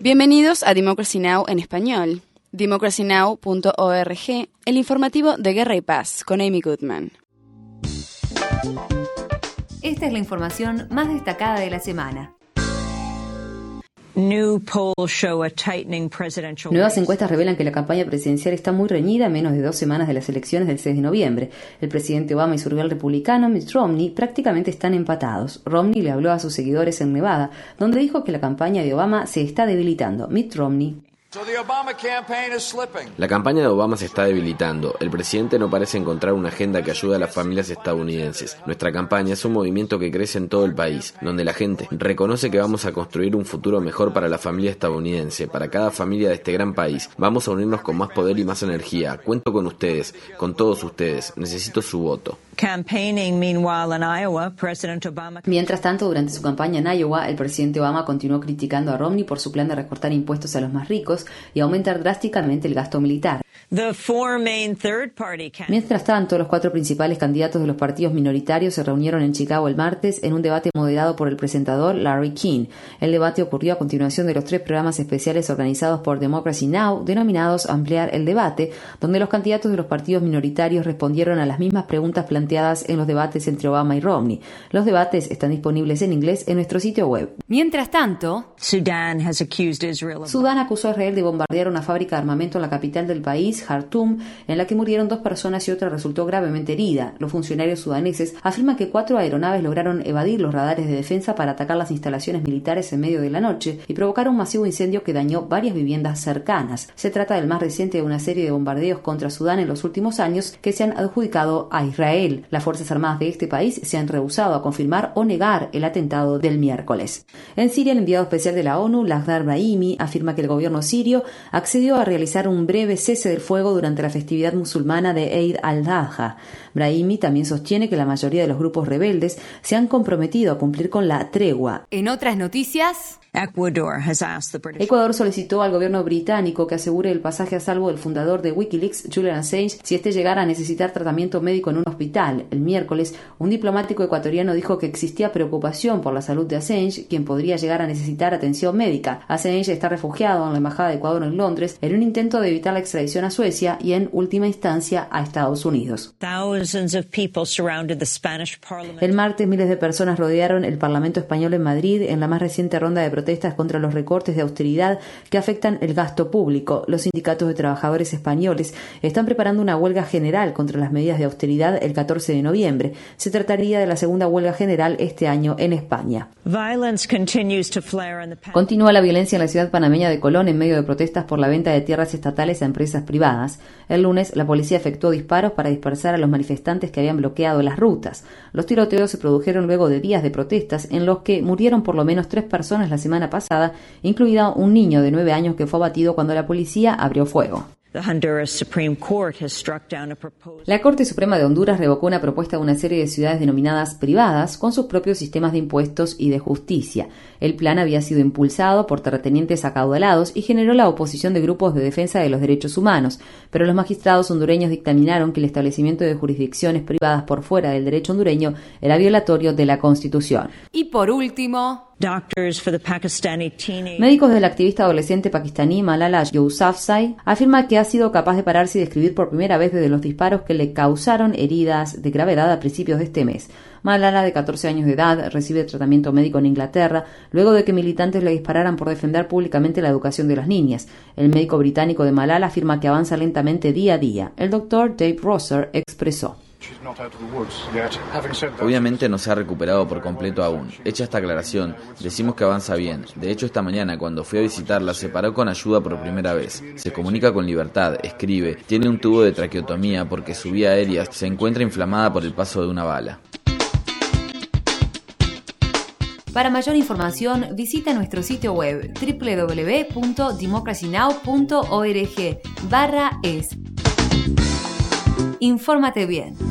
Bienvenidos a Democracy Now! en español. democracynow.org, el informativo de Guerra y Paz con Amy Goodman. Esta es la información más destacada de la semana. Nuevas encuestas revelan que la campaña presidencial está muy reñida a menos de dos semanas de las elecciones del 6 de noviembre. El presidente Obama y su rival republicano, Mitt Romney, prácticamente están empatados. Romney le habló a sus seguidores en Nevada, donde dijo que la campaña de Obama se está debilitando. Mitt Romney la campaña de Obama se está debilitando. El presidente no parece encontrar una agenda que ayude a las familias estadounidenses. Nuestra campaña es un movimiento que crece en todo el país, donde la gente reconoce que vamos a construir un futuro mejor para la familia estadounidense, para cada familia de este gran país. Vamos a unirnos con más poder y más energía. Cuento con ustedes, con todos ustedes. Necesito su voto. Mientras tanto, durante su campaña en Iowa, el presidente Obama continuó criticando a Romney por su plan de recortar impuestos a los más ricos y aumentar drásticamente el gasto militar. Mientras tanto, los cuatro principales candidatos de los partidos minoritarios se reunieron en Chicago el martes en un debate moderado por el presentador Larry King. El debate ocurrió a continuación de los tres programas especiales organizados por Democracy Now! denominados Ampliar el Debate, donde los candidatos de los partidos minoritarios respondieron a las mismas preguntas planteadas en los debates entre Obama y Romney. Los debates están disponibles en inglés en nuestro sitio web. Mientras tanto, Sudán acusó a Israel de bombardear una fábrica de armamento en la capital del país Khartoum, en la que murieron dos personas y otra resultó gravemente herida. Los funcionarios sudaneses afirman que cuatro aeronaves lograron evadir los radares de defensa para atacar las instalaciones militares en medio de la noche y provocar un masivo incendio que dañó varias viviendas cercanas. Se trata del más reciente de una serie de bombardeos contra Sudán en los últimos años que se han adjudicado a Israel. Las Fuerzas Armadas de este país se han rehusado a confirmar o negar el atentado del miércoles. En Siria, el enviado especial de la ONU, Lakhdar Brahimi, afirma que el gobierno sirio accedió a realizar un breve cese del fuego durante la festividad musulmana de Eid al-Adha. Brahimi también sostiene que la mayoría de los grupos rebeldes se han comprometido a cumplir con la tregua. En otras noticias, Ecuador solicitó al gobierno británico que asegure el pasaje a salvo del fundador de Wikileaks, Julian Assange, si este llegara a necesitar tratamiento médico en un hospital. El miércoles, un diplomático ecuatoriano dijo que existía preocupación por la salud de Assange, quien podría llegar a necesitar atención médica. Assange está refugiado en la embajada de Ecuador en Londres en un intento de evitar la extradición a Suecia y en última instancia a Estados Unidos. El martes miles de personas rodearon el Parlamento español en Madrid en la más reciente ronda de protestas contra los recortes de austeridad que afectan el gasto público. Los sindicatos de trabajadores españoles están preparando una huelga general contra las medidas de austeridad el 14 de noviembre. Se trataría de la segunda huelga general este año en España. Continúa la violencia en la ciudad panameña de Colón en medio de protestas por la venta de tierras estatales a empresas privadas. El lunes, la policía efectuó disparos para dispersar a los manifestantes que habían bloqueado las rutas. Los tiroteos se produjeron luego de días de protestas en los que murieron por lo menos tres personas la semana pasada, incluido un niño de nueve años que fue abatido cuando la policía abrió fuego. La Corte Suprema de Honduras revocó una propuesta de una serie de ciudades denominadas privadas con sus propios sistemas de impuestos y de justicia. El plan había sido impulsado por terratenientes acaudalados y generó la oposición de grupos de defensa de los derechos humanos, pero los magistrados hondureños dictaminaron que el establecimiento de jurisdicciones privadas por fuera del derecho hondureño era violatorio de la Constitución. Y por último, Médicos del activista adolescente pakistaní Malala Yousafzai afirma que ha sido capaz de pararse y describir por primera vez desde los disparos que le causaron heridas de gravedad a principios de este mes. Malala, de 14 años de edad, recibe tratamiento médico en Inglaterra luego de que militantes le dispararan por defender públicamente la educación de las niñas. El médico británico de Malala afirma que avanza lentamente día a día. El doctor Dave Rosser expresó. Obviamente no se ha recuperado por completo aún. Hecha esta aclaración, decimos que avanza bien. De hecho, esta mañana, cuando fui a visitarla, se paró con ayuda por primera vez. Se comunica con libertad, escribe, tiene un tubo de traqueotomía porque su vía aérea se encuentra inflamada por el paso de una bala. Para mayor información, visita nuestro sitio web www.democracynow.org barra es. Infórmate bien.